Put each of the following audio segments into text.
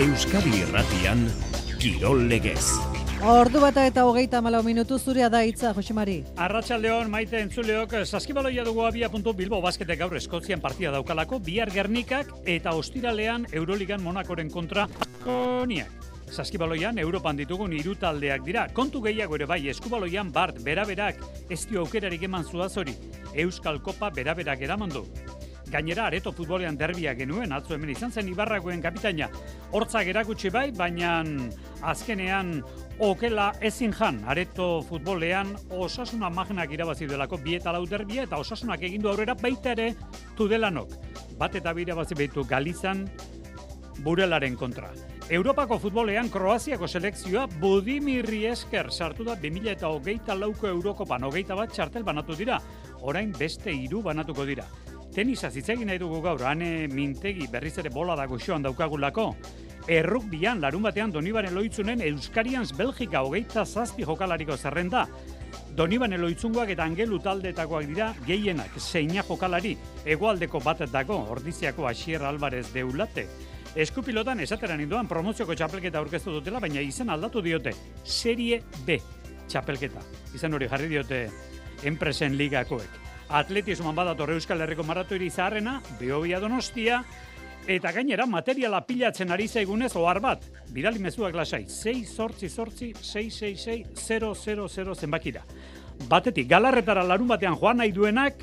Euskadi Irratian Kirol Legez. Ordu bata eta hogeita malau minutu zurea da hitza, Josemari. Arratxaldeon, maite entzuleok, saskibaloia dugu abia puntu Bilbo basketek gaur Eskozian partia daukalako, bihar Gernikak eta ostiralean Euroligan Monakoren kontra koniak. Saskibaloian Europan ditugun hiru taldeak dira. Kontu gehiago ere bai, eskubaloian Bart beraberak ez dio aukerarik eman zuazori. Euskal Kopa beraberak eramandu. Gainera, areto futbolean derbia genuen, atzo hemen izan zen Ibarragoen kapitaina. Hortzak erakutsi bai, baina azkenean okela ezin jan, areto futbolean osasuna magnak irabazi delako bi eta lau derbia, eta osasunak egindu aurrera baita ere tudelanok. Bat eta bira bazi behitu Galizan burelaren kontra. Europako futbolean Kroaziako selekzioa Budimirri esker sartu da 2000 eta hogeita lauko Eurokopan hogeita bat txartel banatu dira. Orain beste hiru banatuko dira. Tenisa zitzegin nahi dugu gaur, ane mintegi berriz ere bola dago xoan daukagulako. Errukbian, larun batean Donibane Loitzunen Euskarians Belgika hogeita zazpi jokalariko zerrenda. Donibane Loitzungoak eta Angelu taldetakoak dira gehienak zeina jokalari egoaldeko bat dago, ordiziako Asier Alvarez deulate. Eskupilotan esateran indoan promozioko txapelketa aurkeztu dutela, baina izen aldatu diote. Serie B txapelketa. Izan hori jarri diote enpresen ligakoek. Atletismoan badator Euskal Herriko maratoiri zaharrena, Beobia Donostia, eta gainera materiala pilatzen ari zaigunez ohar bat. Bidali mezuak lasai, 6 sortzi sortzi 666 000 zenbakira. Batetik, galarretara larun batean joan nahi duenak,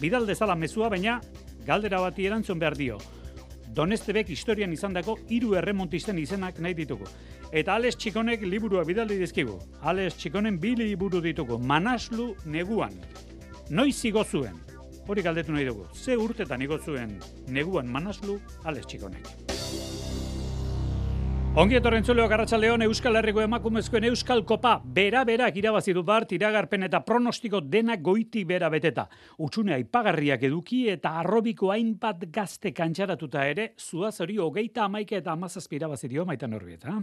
bidal dezala mezua, baina galdera bati erantzun behar dio. Donestebek historian izandako hiru erremontisten izenak nahi ditugu. Eta Alex Txikonek liburua bidaldi dizkigu. Alex Txikonen bi liburu ditugu. Manaslu neguan. Noiz igo zuen? Hori galdetu nahi dugu. Ze urtetan igo zuen neguan Manaslu Alex Txikonek. Ongi etorren zuleo Garratxaldeon Euskal Herriko emakumezkoen Euskal Kopa bera-berak irabazi du bart iragarpen eta pronostiko dena goiti bera beteta. Utxune aipagarriak eduki eta arrobiko hainbat gazte kantxaratuta ere, zuaz hori hogeita amaike eta amazazpi irabazi dio maitan horbieta.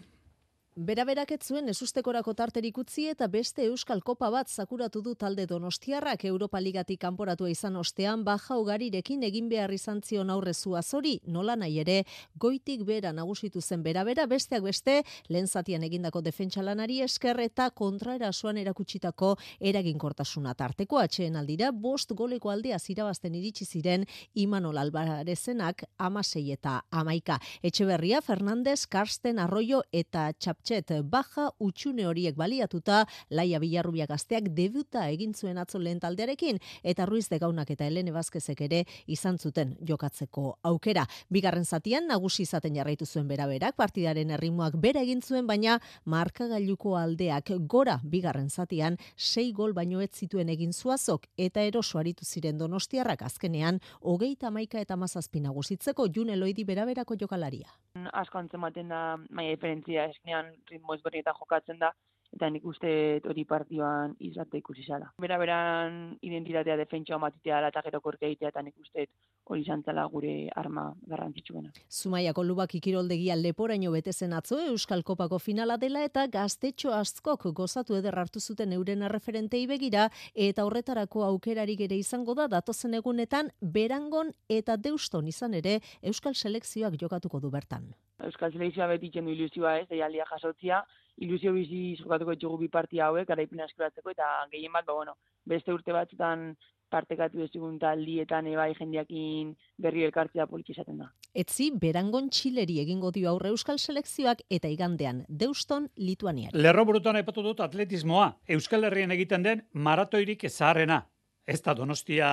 Beraberak ez zuen esustekorako tarterik utzi eta beste Euskal Kopa bat zakuratu du talde Donostiarrak. Europa Ligatik kanporatua izan ostean baja ugarirekin egin behar izan zion aurre zuazori, nola nahi ere, goitik bera nagusitu zen berabera besteak beste, lehen zatian egindako defentsalanari esker eta kontraerasoan erakutsitako eraginkortasuna tarteko. Atxeen aldira, bost goleko aldea zirabazten iritsi ziren Imanol Albarezenak amasei eta amaika. Etxeberria, Fernandez, Karsten, Arroyo eta Txap Txet baja utxune horiek baliatuta Laia Bilarrubia gazteak debuta egin zuen atzo lehen taldearekin eta Ruiz de Gaunak eta Helene Vazquezek ere izan zuten jokatzeko aukera. Bigarren zatian nagusi izaten jarraitu zuen beraberak partidaren erritmoak bera egin zuen baina markagailuko aldeak gora bigarren zatian sei gol baino ez zituen egin zuazok eta eroso aritu ziren Donostiarrak azkenean hogeita hamaika eta mazazpi nagusitzeko June Loidi beraberako jokalaria. Asko antzematen da maia diferentzia esnean ritmo ezberdinetan jokatzen da, eta nik uste hori partioan izate ikusi zala. Bera beran identitatea defentsioa matitea eta gero korke egitea, eta nik uste hori zantzala gure arma garrantzitsuena. Zumaiako lubak ikiroldegia leporaino betezen atzo Euskal Kopako finala dela eta gaztetxo askok gozatu eder hartu zuten euren referentei begira eta horretarako aukerarik ere izango da datozen egunetan berangon eta deuston izan ere Euskal Selekzioak jokatuko du bertan. Euskal Selekzioa beti du ilusioa ez, deialdia jasotzia, ilusio bizi jokatuko ditugu bi partia hauek, garaipena eskuratzeko, eta gehien bat, ba, bueno, beste urte batzutan partekatu ezigun taldietan ebai jendeakin berri elkartzea poliki izaten da. Etzi, berangon txileri egingo dio aurre euskal selekzioak eta igandean, Deuston, Lituaniari. Lerro burutan aipatu dut atletismoa, Euskal Herrien egiten den maratoirik zaharrena. Ez da Donostia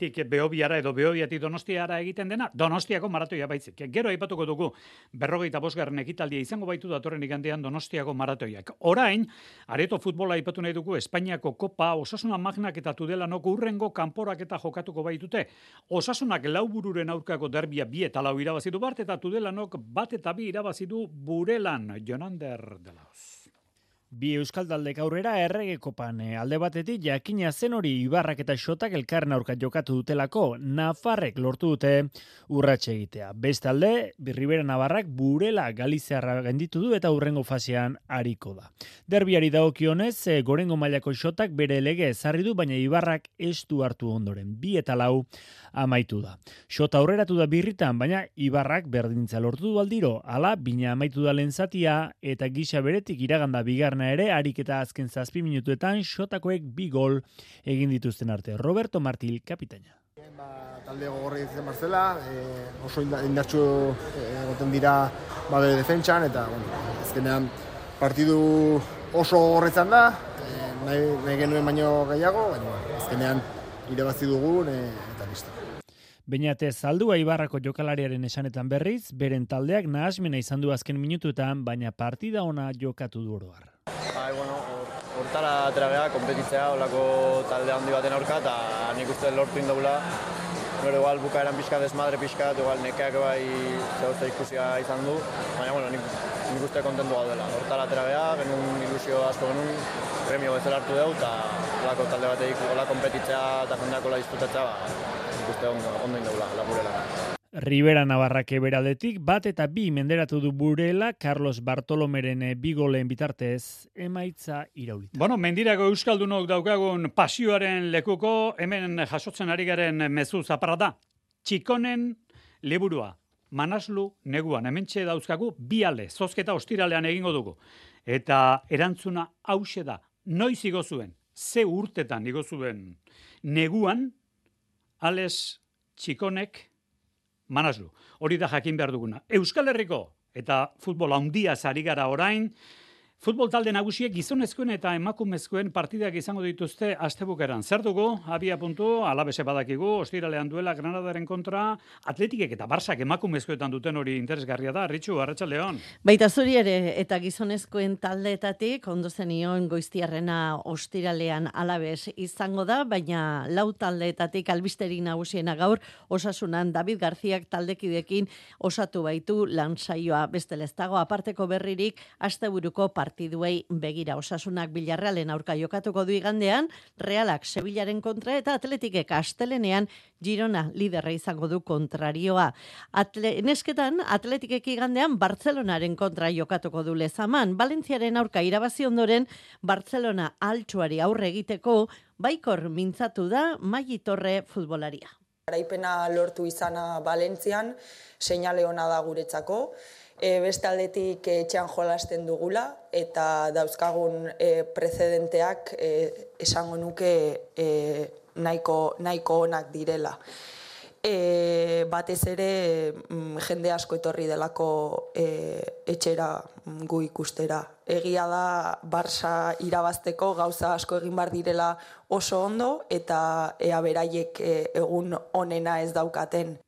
tik beobiara edo beobiati donostiara egiten dena, donostiako maratoia baitzik. Gero aipatuko dugu, berrogeita bosgarren ekitaldia izango baitu datorren igandean donostiako maratoiak. Orain, areto futbola aipatu nahi dugu, Espainiako kopa, osasuna magnak eta tudelanok urrengo kanporak eta jokatuko baitute. Osasunak laubururen aurkako derbia bi eta lau irabazidu bart, eta tudelanok bat eta bi irabazidu burelan, Jonander Delauz. Bi euskal taldek aurrera errege kopan eh, alde batetik jakina zen hori Ibarrak eta Xotak elkarren aurka jokatu dutelako Nafarrek lortu dute urratxe egitea. Bestalde, Birribera Navarrak burela Galiziarra genditu du eta urrengo fasean hariko da. Derbiari dagokionez, e, gorengo mailako Xotak bere lege ezarri du baina Ibarrak ez du hartu ondoren. Bi eta lau amaitu da. Xota aurreratu da birritan, baina Ibarrak berdintza lortu du aldiro, ala bina amaitu da lehen zatia eta gisa beretik iraganda bigarna ere, harik eta azken zazpi minutuetan, xotakoek bi gol egin dituzten arte. Roberto Martil, kapitaina. Ba, talde gogorri ditzen Marcela, e, oso indartxu egoten dira ba, bere defentsan, eta bueno, azkenean partidu oso gogorretzan da, e, nahi, nahi genuen baino gehiago, baina azkenean irabazi dugun, e, eta listo. Beñate zaldua Ibarrako jokalariaren esanetan berriz, beren taldeak nahasmena izan du azken minutuetan, baina partida ona jokatu du oroar. Bai, bueno, hortara atera kompetitzea, olako talde handi baten aurka, eta nik uste lortu indugula. Gero igual bukaeran pixka desmadre pixka, igual nekeak bai zehuzte ikusia izan du, baina bueno, nik, nik uste kontentu gaudela. Hortara atera beha, genuen ilusio asko genuen, premio bezala hartu dugu, eta olako talde bateik ola kompetitzea eta jendeak ola disfrutatzea, ba, uste ondo, ondo indaula, laburela. Rivera Navarrake beraldetik bat eta bi menderatu du burela Carlos Bartolomeren eh, bigolen bitartez emaitza iraulita. Bueno, mendirako euskaldunok daukagun pasioaren lekuko hemen jasotzen ari garen mezu zaparra da. Txikonen liburua, manaslu neguan, hemen dauzkagu bi ale, zozketa ostiralean egingo dugu. Eta erantzuna hause da, noiz igo zuen, ze urtetan igo zuen neguan, Ales Txikonek manazlu. Hori da jakin behar duguna. Euskal Herriko eta futbol handia zari gara orain, Futbol talde nagusiek gizonezkoen eta emakumezkoen partidak izango dituzte astebukeran. Zer dugu, abia puntu, alabese badakigu, ostiralean duela Granadaren kontra, atletikek eta barsak emakumezkoetan duten hori interesgarria da, Ritxu, Arratxa León. Baita zuri ere, eta gizonezkoen taldeetatik, ondo zenion goiztiarrena ostiralean alabes izango da, baina lau taldeetatik albisteri nagusiena gaur, osasunan David Garziak taldekidekin osatu baitu lan saioa besteleztago aparteko berririk, asteburuko part partiduei begira osasunak bilarrealen aurka jokatuko du igandean, realak Sevillaren kontra eta atletikek astelenean Girona liderra izango du kontrarioa. Atle, nesketan, atletikek igandean Bartzelonaren kontra jokatuko du lezaman. Valentziaren aurka irabazi ondoren Bartzelona altsuari aurre egiteko baikor mintzatu da Magitorre futbolaria. Garaipena lortu izana Valentzian, seinale ona da guretzako e, beste aldetik etxean jolasten dugula eta dauzkagun e, precedenteak e, esango nuke e, nahiko, nahiko onak direla. E, batez ere mm, jende asko etorri delako e, etxera gu ikustera. Egia da Barça irabazteko gauza asko egin bar direla oso ondo eta ea beraiek e, egun onena ez daukaten.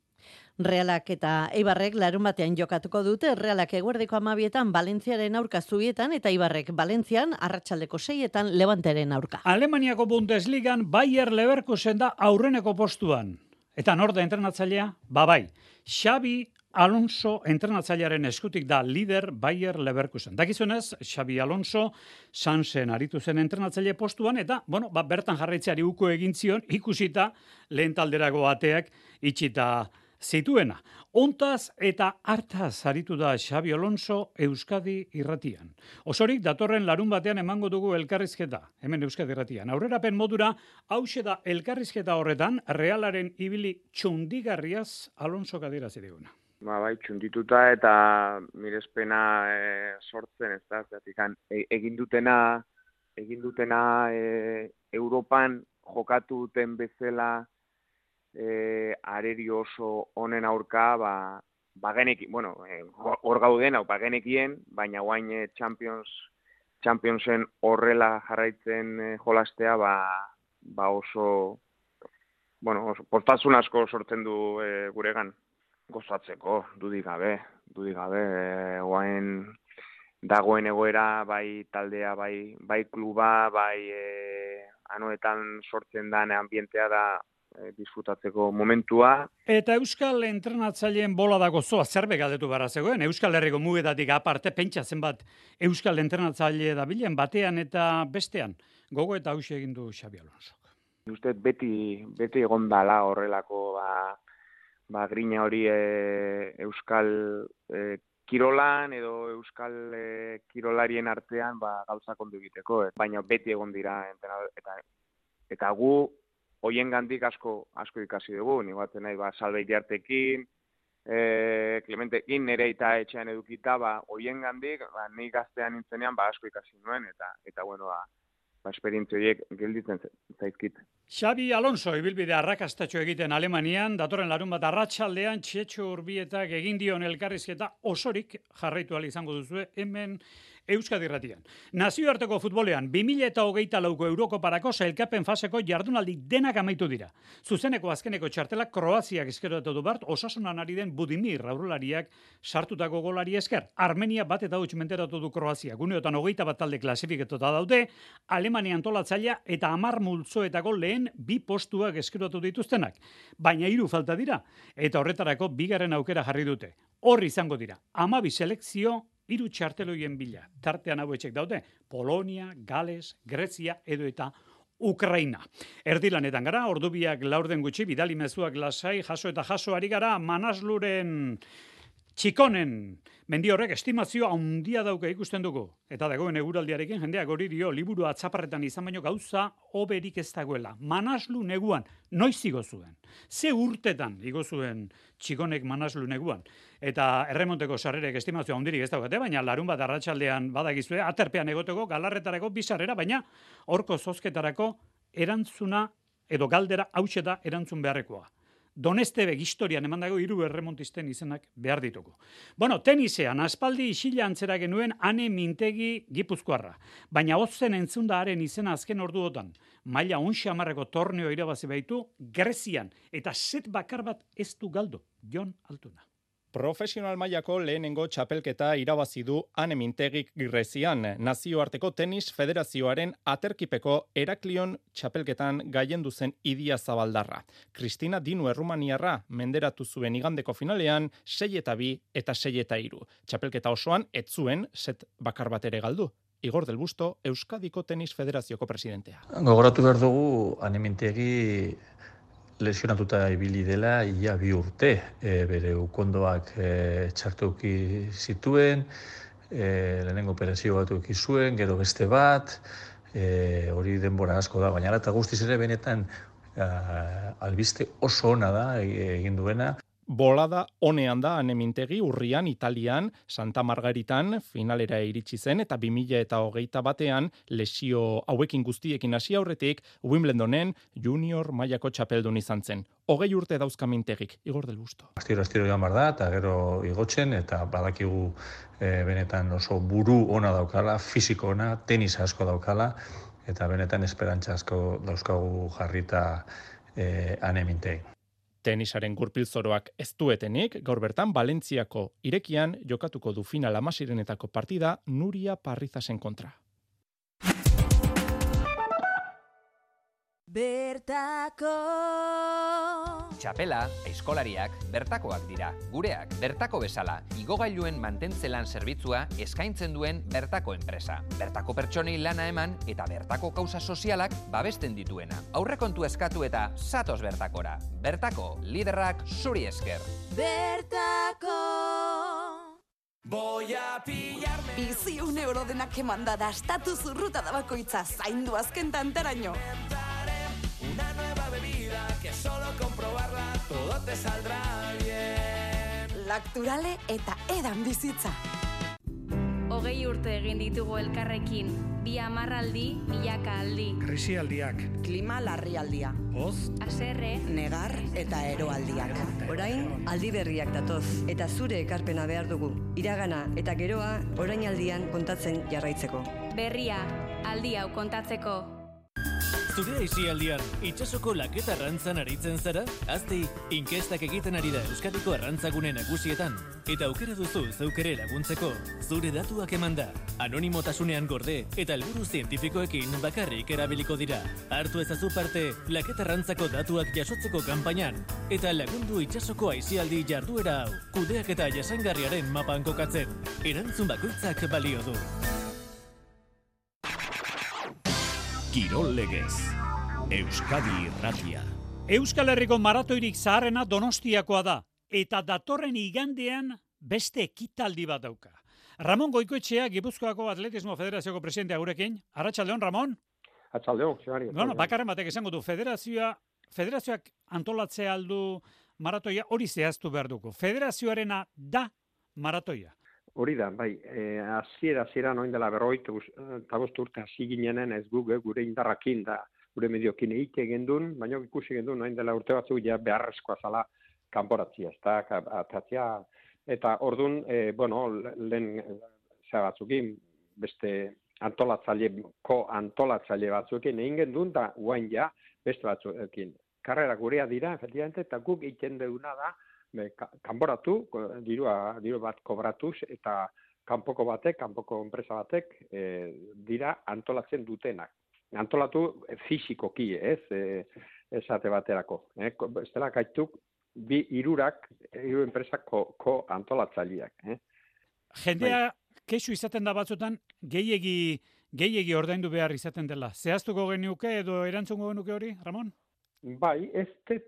Realak eta Eibarrek larun batean jokatuko dute, Realak eguerdeko amabietan Valentziaren aurka zubietan eta Eibarrek Valentzian arratsaldeko seietan Levanteren aurka. Alemaniako Bundesligan Bayer Leverkusen da aurreneko postuan. Eta nor da entrenatzailea? Ba bai, Xabi Alonso entrenatzailearen eskutik da lider Bayer Leverkusen. Dakizunez, Xabi Alonso Sansen aritu zen entrenatzaile postuan eta, bueno, ba, bertan jarraitzeari uko egin zion ikusita lehen talderago ateak itxita zituena. Ontaz eta hartaz aritu da Xabi Alonso Euskadi irratian. Osorik datorren larun batean emango dugu elkarrizketa, hemen Euskadi irratian. Aurrerapen modura, hause da elkarrizketa horretan, realaren ibili txundigarriaz Alonso kadira ziriguna. Ba, bai, txundituta eta mirespena e, sortzen, ez da, zatikan, e, egin dutena, egin dutena e, Europan jokatu duten bezala e, areri oso honen aurka, ba, ba bueno, e, hor gauden, hau, ba genekien, baina guain e, Champions, Championsen horrela jarraitzen e, jolastea, ba, ba oso, bueno, oso, portasun asko sortzen du e, guregan, gozatzeko, dudik gabe, dudik gabe, e, guain, dagoen egoera, bai taldea, bai, bai kluba, bai e, anuetan sortzen den ambientea da e, disfrutatzeko momentua. Eta Euskal entrenatzaileen bola dago zoa zerbe galdetu bara zegoen, Euskal Herriko mugetatik aparte pentsa zenbat Euskal entrenatzaile da bilen batean eta bestean. Gogo eta hausia egin du Xabi Alonso. Uste beti, beti egon dala horrelako ba, ba, grina hori e, Euskal e, kirolan edo Euskal e, kirolarien artean ba, gauzak ondo egiteko. Baina beti egon dira eta, eta gu hoien gandik asko, asko ikasi dugu, ni batzen nahi, ba, salbei jartekin, e, Clementekin nere eta etxean edukita, ba, hoien gandik, ba, nahi gaztean nintzenean, ba, asko ikasi nuen, eta, eta bueno, ba, ba, esperientzioiek gelditzen zaizkit. Xabi Alonso ibilbide arrakastatxo egiten Alemanian, datorren larun bat arratsaldean txetxo urbietak egin dion elkarrizketa osorik jarraitu izango duzue hemen Euskadi Ratian. Nazioarteko futbolean 2000 eta hogeita lauko euroko parako zailkapen faseko jardunaldi denak amaitu dira. Zuzeneko azkeneko txartelak Kroaziak eskeratu du bart, osasunan ari den Budimir raurulariak sartutako golari esker. Armenia bat eta huts menteratu du Kroazia. Guneotan hogeita bat talde klasifiketota daude, Alemania antolatzailea eta amar multzoetako lehen bi postuak eskeratu dituztenak. Baina hiru falta dira, eta horretarako bigarren aukera jarri dute. Horri izango dira, amabi selekzio hiru txarteloien bila. Tartean hauetxek daude, Polonia, Gales, Grezia edo eta Ukraina. Erdilanetan gara, ordubiak laurden gutxi, bidali mezuak lasai, jaso eta jaso ari gara, manasluren txikonen Mendi horrek estimazio handia dauka ikusten dugu. Eta dagoen eguraldiarekin jendeak hori dio liburu atzaparretan izan baino gauza oberik ez dagoela. Manaslu neguan, noiz igo zuen. Ze urtetan igo zuen txikonek manaslu neguan. Eta erremonteko sarrerek estimazio handirik ez daukate, baina larun bat arratsaldean badagizue, aterpean egoteko, galarretarako, bizarrera, baina horko zozketarako erantzuna edo galdera hause da erantzun beharrekoa. Donestebek historian eman dago hiru erremontisten izenak behar dituko. Bueno, tenisean, aspaldi isila antzera genuen ane mintegi gipuzkoarra. Baina hotzen entzunda haren izena azken orduotan. Maila unxamarreko torneo irabazi baitu, Grezian, eta set bakar bat ez du galdo, Jon Altuna. Profesional mailako lehenengo txapelketa irabazi du Anemintegik Grezian, nazioarteko tenis federazioaren aterkipeko Eraklion txapelketan gaien duzen idia zabaldarra. Kristina Dinu Errumaniarra menderatu zuen igandeko finalean 6 eta 2 eta 6 eta 3. Txapelketa osoan ez zuen set bakar bat ere galdu. Igor del Busto, Euskadiko Tenis Federazioko presidentea. Gogoratu behar dugu Anemintegi lesionatuta ibili dela ia bi urte. E, bere ukondoak e, txartuki zituen e, lehenengo operazio bat zuen gero beste bat e, hori denbora asko da. Baina eta guztiz ere benetan a, albiste oso ona da e, egin duena Bolada honean da anemintegi urrian Italian Santa Margaritan finalera iritsi zen eta 2000 eta hogeita batean lesio hauekin guztiekin hasi aurretik Wimbledonen junior mailako txapeldun izan zen. Hogei urte dauzka mintegik, igor del busto. Astiro, astiro joan bar da, eta gero igotzen, eta badakigu e, benetan oso buru ona daukala, fisiko ona, tenis asko daukala, eta benetan esperantza asko dauzkagu jarrita e, anemintegi. Tenisaren gurpilzoroak ez duetenik, gaur bertan Valentziako irekian jokatuko du final amasirenetako partida Nuria Parrizasen kontra. Bertako Txapela, eskolariak, bertakoak dira. Gureak, bertako bezala, igogailuen mantentzelan zerbitzua eskaintzen duen bertako enpresa. Bertako pertsonei lana eman eta bertako kauza sozialak babesten dituena. Aurrekontu eskatu eta satos bertakora. Bertako, liderrak zuri esker. Bertako Voy a pillarme Bizi un euro denak emanda da Estatu zurruta da bakoitza Zaindu azken tantaraino Una nueva bebida que solo comprobarla todo te saldrá bien. Lacturale eta edan bizitza. Hogei urte egin ditugu elkarrekin, bi amarraldi, milaka aldi. Krisialdiak. Klima larrialdia. Oz. Aserre. Negar eta eroaldiak. Orain, aldi berriak datoz, eta zure ekarpena behar dugu. Iragana eta geroa, orainaldian kontatzen jarraitzeko. Berria, aldi hau kontatzeko. Zure aisialdian, itxasoko laketa arrantzan aritzen zara? Azti, inkestak egiten ari da Euskadiko arrantzagune nagusietan. Eta aukera duzu zeukere laguntzeko, zure datuak eman da. Anonimotasunean gorde eta helburu zientifikoekin bakarrik erabiliko dira. Hartu ezazu parte, laketa arrantzako datuak jasotzeko kanpainan. Eta lagundu itxasoko aisialdi jarduera hau, kudeak eta jasangarriaren mapan kokatzen. Erantzun bakoitzak balio du. Kirol Legez. Euskadi Irratia. Euskal Herriko maratoirik zaharrena Donostiakoa da eta datorren igandean beste ekitaldi bat dauka. Ramon Goikoetxea Gipuzkoako Atletismo Federazioko presidentea gurekin. Arratsaldeon Ramon. Atxaldeon, xemari. Bueno, bakarren batek esango du federazioa federazioak antolatzea aldu maratoia hori zehaztu behar dugu. Federazioarena da maratoia. Hori da, bai, eh, hasiera hasiera noin dela berroit, eta bost urte hasi ginenen ez gu, gure indarrakin da, gure mediokin egite gendun, baina ikusi gendun noin dela urte batzuk ja beharrezkoa zala kanporatzia, ez da, atatzia, eta ordun, e, bueno, lehen zera batzukin, beste antolatzaile, ko antolatzaile batzuekin egin gendun, da guain ja, beste batzuekin. Karrera gurea dira, efectivamente, eta guk egiten duguna da, kanboratu, dirua, diru bat kobratuz, eta kanpoko batek, kanpoko enpresa batek, e, dira antolatzen dutenak. Antolatu e, fizikoki, ez, e, esate baterako. Eh? Estela gaituk, bi irurak, hiru enpresak ko, antolatzaileak. Eh? Jendea, kexu izaten da batzutan, gehiegi, gehiegi ordaindu behar izaten dela. Zehaztuko genuke edo erantzungo genuke hori, Ramon? Bai, ez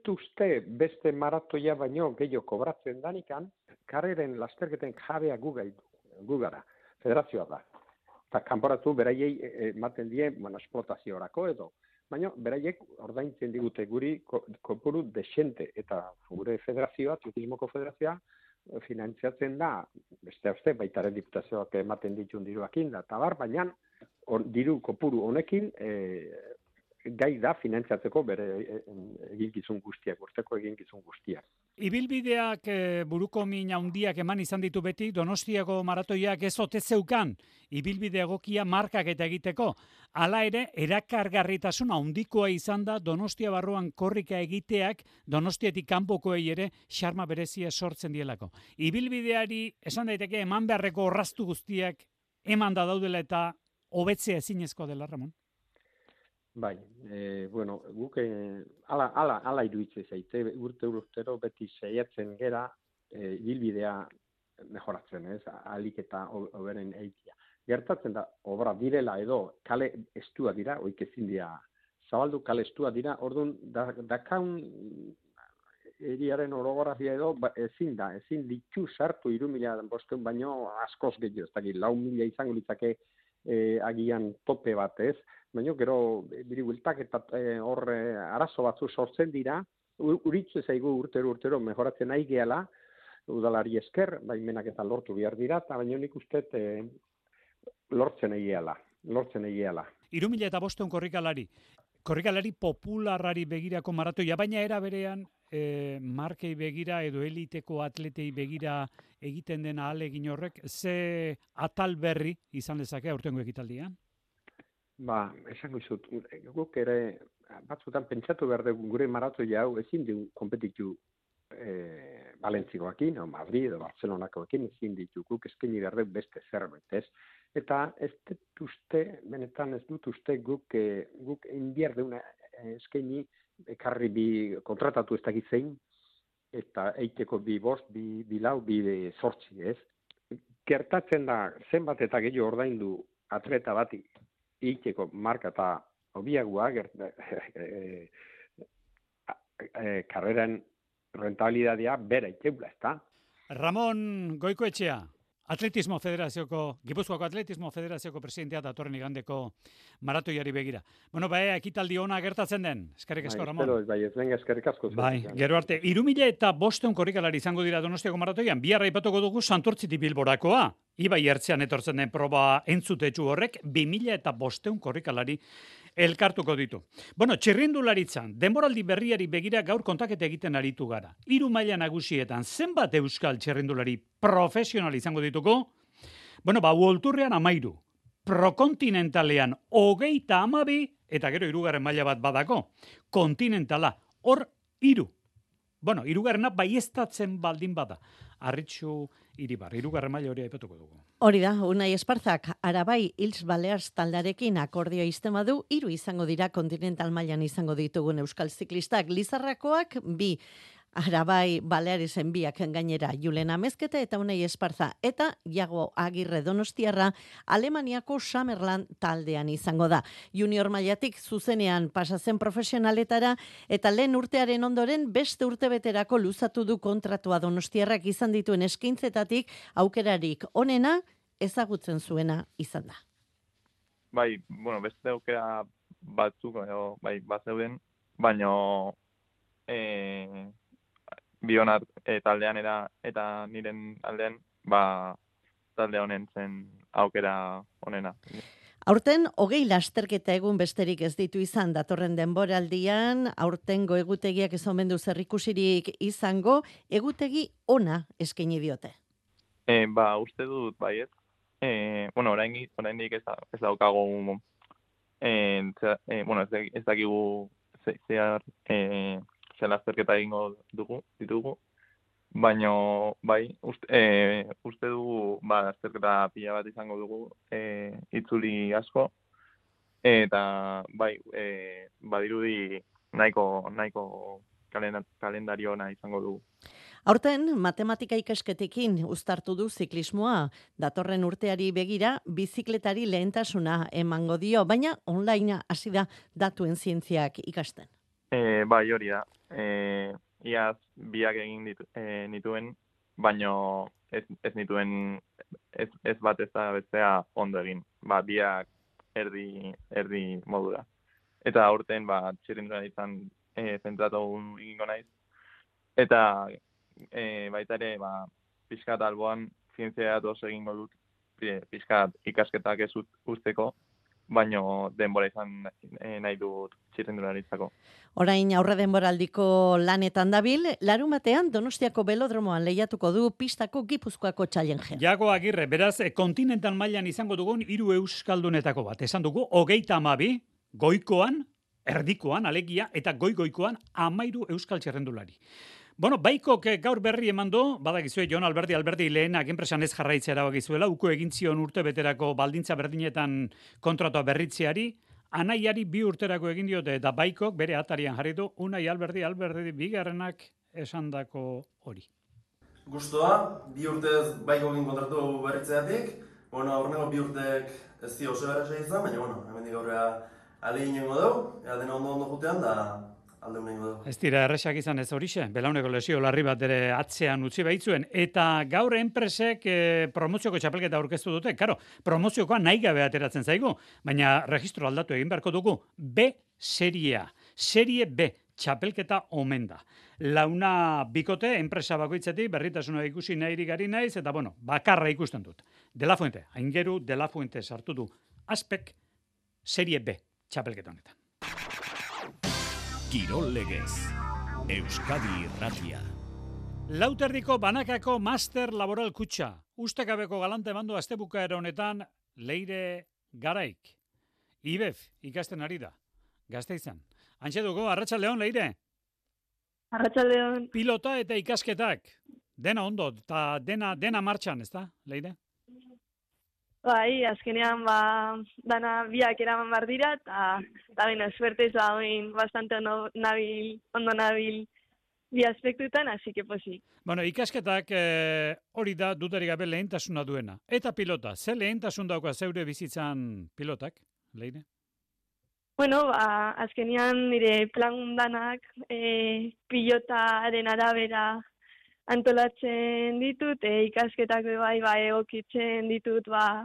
uste beste maratoia baino gehiago kobratzen danikan, karreren lasterketen jabea gugai, gugara, federazioa da. Eta kanporatu beraiei ematen die, bueno, esplotaziorako edo. Baina beraiek ordaintzen digute guri kopuru desente eta gure federazioa, turismoko federazioa, finantziatzen da, beste uste, baitaren diputazioak ematen ditun diruakin da, eta bar, baina diru kopuru honekin e, gai da finantzatzeko bere eginkizun guztiak, urteko eginkizun guztiak. Ibilbideak e, buruko min handiak eman izan ditu beti, Donostiako maratoiak ez ote zeukan ibilbide egokia markak eta egiteko. Hala ere, erakargarritasun handikoa izan da Donostia barruan korrika egiteak Donostiatik kanpokoei ere xarma berezia sortzen dielako. Ibilbideari esan daiteke eman beharreko orraztu guztiak eman da daudela eta hobetzea ezinezko dela, Ramon? Bai, e, bueno, guk e, ala, ala, ala iruitze zaite, urte urtero beti saiatzen gera e, ibilbidea mejoratzen, ez, alik eta oberen eitia. Gertatzen da, obra direla edo kale estua dira, oik ezin dira, zabaldu kale estua dira, orduan, da, dakaun eriaren orografia edo ba, ezin da, ezin ditu sartu iru mila bosteun baino askoz gehiago, ez dakit, lau mila izango litzake e, agian tope bat ez, baina gero biri bueltak eta e, hor e, arazo batzu sortzen dira, uritzu zaigu urtero urtero mejoratzen nahi gehala, udalari esker, baimenak eta lortu behar dira, eta baina nik uste e, lortzen egiala, lortzen egiala. Iru mila eta bosteun korrikalari, korrikalari popularari begirako maratoia, baina era berean e, markei begira edo eliteko atletei begira egiten dena alegin horrek, ze atal berri izan dezake aurtengo ekitaldian? Ba, esango izut, guk ere, batzutan pentsatu behar dugu gure maratoia hau ezin dugu kompetitu e, Valentzikoakin, o Madrid, o Barcelonakoekin ezin ditu guk eskaini behar dugu beste zerbait, ez? Eta ez dut uste, benetan ez dut uste guk, e, guk indiar deuna eskaini ekarri bi kontratatu ez dakit zein, eta eiteko bi bost, bi, bi lau, bi sortzi, ez? Gertatzen da, zenbat eta gehiago ordaindu atleta bati ikeko marka eta obiagua e, e, e, karreran rentabilidadea bera iteula, ez da? Ramon Goikoetxea, Atletismo Federazioko, Gipuzkoako Atletismo Federazioko presidentea datorren igandeko maratoiari begira. Bueno, bai, ekitaldi ona gertatzen den. Eskerrik asko, bai, Ramon. Espero, bai, ez lenga eskerrik asko. Bai, gero arte, irumile eta bosteun korrikalari izango dira Donostiako maratoian, biarra ipatuko dugu Santortziti Bilborakoa. Ibai ertzean etortzen den proba entzutetsu horrek, 2000 eta bosteun korrikalari elkartuko ditu. Bueno, txirrindularitzan, denboraldi berriari begira gaur kontakete egiten aritu gara. Hiru maila nagusietan, zenbat euskal txirrindulari profesional izango dituko? Bueno, ba, uolturrean amairu. Prokontinentalean, hogeita amabi eta gero hirugarren maila bat badako, kontinentala, hor hiru. Bueno, hirugarrena baiestatzen baldin bada. Arritxu iribar, hirugarren maila hori aipatuko dugu. Hori da, Unai Espartzak, Arabai Hills Balears taldarekin akordio iztema du, hiru izango dira kontinental mailan izango ditugun euskal ziklistak. Lizarrakoak bi Arabai Balearisen biak gainera Julen Amezkete eta Unai Esparza eta Iago Agirre Donostiarra Alemaniako Summerland taldean izango da. Junior mailatik zuzenean pasatzen profesionaletara eta lehen urtearen ondoren beste urtebeterako luzatu du kontratua Donostiarrak izan dituen eskaintzetatik aukerarik onena ezagutzen zuena izan da. bai, bueno, beste aukera batzuk, bai, bazeuden, baino e, bionat e, taldean era, eta niren aldean, ba, talde honen zen aukera honena. Aurten, hogei lasterketa egun besterik ez ditu izan datorren denboraldian, aurtengo egutegiak ez omen du zerrikusirik izango, egutegi ona eskaini diote. E, ba, uste dut, baiet. E, bueno, orain, oraindik ez, da, ez daukagu, e, e, bueno, ez, ez dakigu ze- zehar e, ze lasterketa egingo dugu, ditugu, baino, bai, uste, e, uste dugu, ba, lasterketa pila bat izango dugu, e, itzuli asko, eta, bai, e, badirudi nahiko, nahiko kalendario ona izango dugu. Aurten, matematika ikasketekin uztartu du ziklismoa. Datorren urteari begira, bizikletari lehentasuna emango dio, baina online hasi da datuen zientziak ikasten. E, bai, hori da. E, iaz biak egin ditu, e, nituen, baino ez, ez nituen ez, ez bat ez da bestea ondo egin. Ba, biak erdi, erdi modura. Eta aurten, ba, txirrinduan izan e, zentratu egingo naiz. Eta e, baita ere, ba, pixkat alboan zientzia datu oso egingo dut, pi- pixkat ikasketak ez usteko, baino denbora izan nahi dut txirrindularitzako. Orain aurre denboraldiko lanetan dabil, larumatean Donostiako belodromoan lehiatuko du pistako gipuzkoako challenge. Jago Agirre, beraz, eh, kontinental mailan izango dugun hiru euskaldunetako bat. Esan dugu, hogeita amabi, goikoan, erdikoan, alegia, eta goi-goikoan amairu euskal txerrendulari. Bueno, baikok eh, gaur berri eman du, badakizue Jon Alberdi Alberdi lehenak enpresan ez jarraitzea erabakizuela, uko egin zion urte beterako baldintza berdinetan kontratua berritzeari, anaiari bi urterako egin diote eta baikok bere atarian jarri du, unai Alberdi Alberdi bigarrenak esandako hori. Gustoa, bi urtez baiko egin kontratu berritzeatik, bueno, aurreneko bi urtek ez dio oso erresa izan, baina, bueno, hemendik aurrera ale inengo dugu, ea dena ondo ondo jutean, da. Ez dira erresak izan ez horixe, belauneko lesio larri bat ere atzean utzi baitzuen, eta gaur enpresek e, promozioko txapelketa aurkeztu dute, karo, promoziokoa nahi gabe ateratzen zaigu, baina registro aldatu egin beharko dugu, B seriea, serie B, txapelketa omen da. Launa bikote, enpresa bakoitzetik, berritasuna ikusi nahi gari naiz, eta bueno, bakarra ikusten dut. De La Fuente, aingeru De La Fuente sartu du, aspek, serie B, txapelketa honetan. Kirol legez. Euskadi irratia. Lauterdiko banakako master laboral kutxa. Ustekabeko galante mando astebukaera honetan leire garaik. IBEF ikasten ari da. Gazte izan. Antxe dugu, arratsa leon leire. Arratsaldeon. Pilota eta ikasketak. Dena ondo, eta dena, dena martxan, ez da, leire? Bai, azkenean ba, dana biak eraman bar dira, eta eta baina suertez ba, oin bastante ondo nabil, ondo nabil bi aspektutan, así que posi. Bueno, ikasketak eh, hori da dudari gabe lehentasuna duena. Eta pilota, ze lehentasun dauka zeure bizitzan pilotak, leire? Bueno, ba, azkenean nire plan danak e, pilotaren arabera antolatzen ditut, e, ikasketak bai, ba, egokitzen ditut, ba,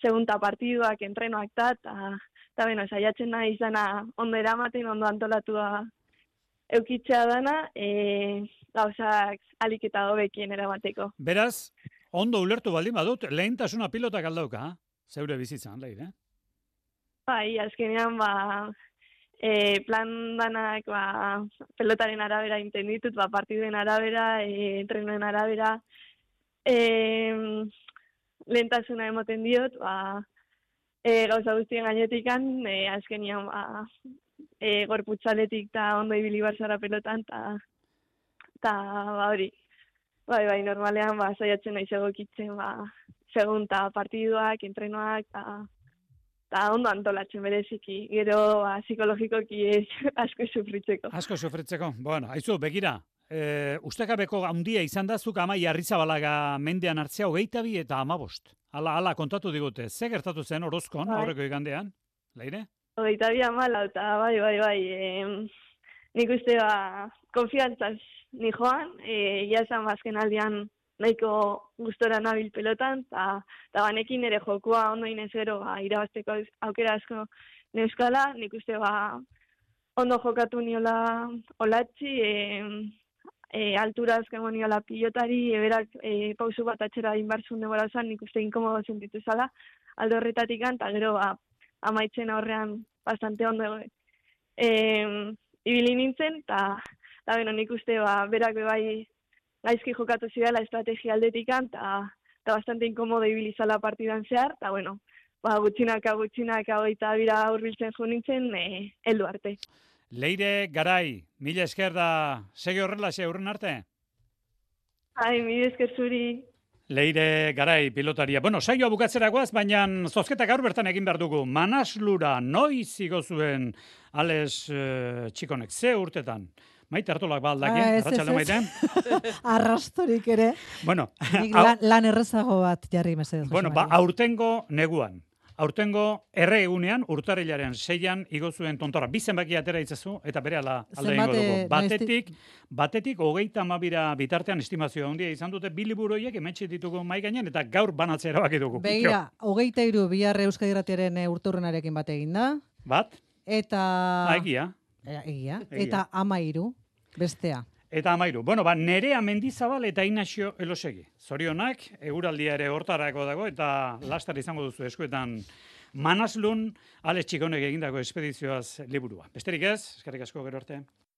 segunta partiduak, entrenoak da, eta, eta bueno, saiatzen nahi izana ondo eramaten, ondo antolatua eukitzea dana, e, gauzak alik eta hobekien eramateko. Beraz, ondo ulertu baldin badut, lehentasuna pilotak aldauka, ha? zeure bizitzan, leire? Bai, azkenean, ba, e, plan danak, ba, pelotaren arabera inten ditut, ba, partiduen arabera, e, entrenoen arabera, e, lehentasuna emoten diot, ba, e, gauza guztien gainetikan, e, azkenian, ba, e, gorputzaletik eta ondo ibili barzara pelotan, eta ta, ba, hori, bai, bai, normalean, ba, saiatzen naiz egokitzen, ba, segun ta partiduak, entrenoak, eta ta ondo antolatzen bereziki, gero ba, psikologikoki ez asko sufritzeko. Asko sufritzeko. Bueno, aizu, begira, e, ustekabeko handia izan da zuk amai arrizabalaga mendean hartzea hogeita bi eta amabost. Hala, hala, kontatu digute, ze gertatu zen orozkon, Bai. aurreko igandean? Leire? Hogeita bi amala, eta bai, bai, bai, em, nik uste ba, konfiantzaz ni joan, e, ia esan bazken aldian nahiko gustora nabil pelotan, eta ta banekin ere jokua ondo inez gero, ba, irabazteko aukera asko neuskala, nik uste ba, ondo jokatu niola olatzi, e, e, altura azken niola pilotari, eberak e, pausu bat atxera inbarzun demora zan, nik uste inkomodo sentitu zala, aldo horretatik eta gero ba, amaitzen aurrean bastante ondo e, ibili nintzen, eta beno, nik uste ba, berak be bai gaizki jokatu zidala estrategia aldetikan, eta eta bastante inkomodo ibili zala partidan zehar, eta bueno, ba, gutxinaka, gutxinaka, hogeita bira hurbiltzen jo nintzen, e, heldu arte. Leire, garai, mila esker da, segi horrela, xe aurren arte? Ai, mi esker zuri. Leire garai pilotaria. Bueno, saioa bukatzerakoaz, baina zozketa gaur bertan egin behar dugu. Manaslura noiz igo zuen Ales uh, Txikonek, ze urtetan? Maite hartolak ba aldake, Ah, arratsalde ez. maite. Arrastorik ere. Bueno, lan, lan errezago bat jarri mesedez. Bueno, ba, aurtengo neguan. Aurtengo erre egunean, urtarilaren seian, igo zuen tontora. Bi zenbaki atera itzazu, eta bere ala alde ingo dugu. eh, Batetik, batetik, hogeita amabira bitartean estimazioa handia izan dute, bi liburoiek emetxe ditugu mai gainean, eta gaur banatzea erabaki dugu. Begira, hogeita iru bihar Euskadi Irratiaren urturrenarekin bat egin da. Bat, Eta... ah, egia. Eh, Egia. Eta ama iru, bestea. Eta amairu. Bueno, ba, nerea mendizabal eta inaxio elosegi. Zorionak, eguraldia ere hortarako dago, eta lastar izango duzu eskuetan Manaslun, Alex Txikonek egindako espedizioaz liburua. Besterik ez, eskerrik asko gero arte.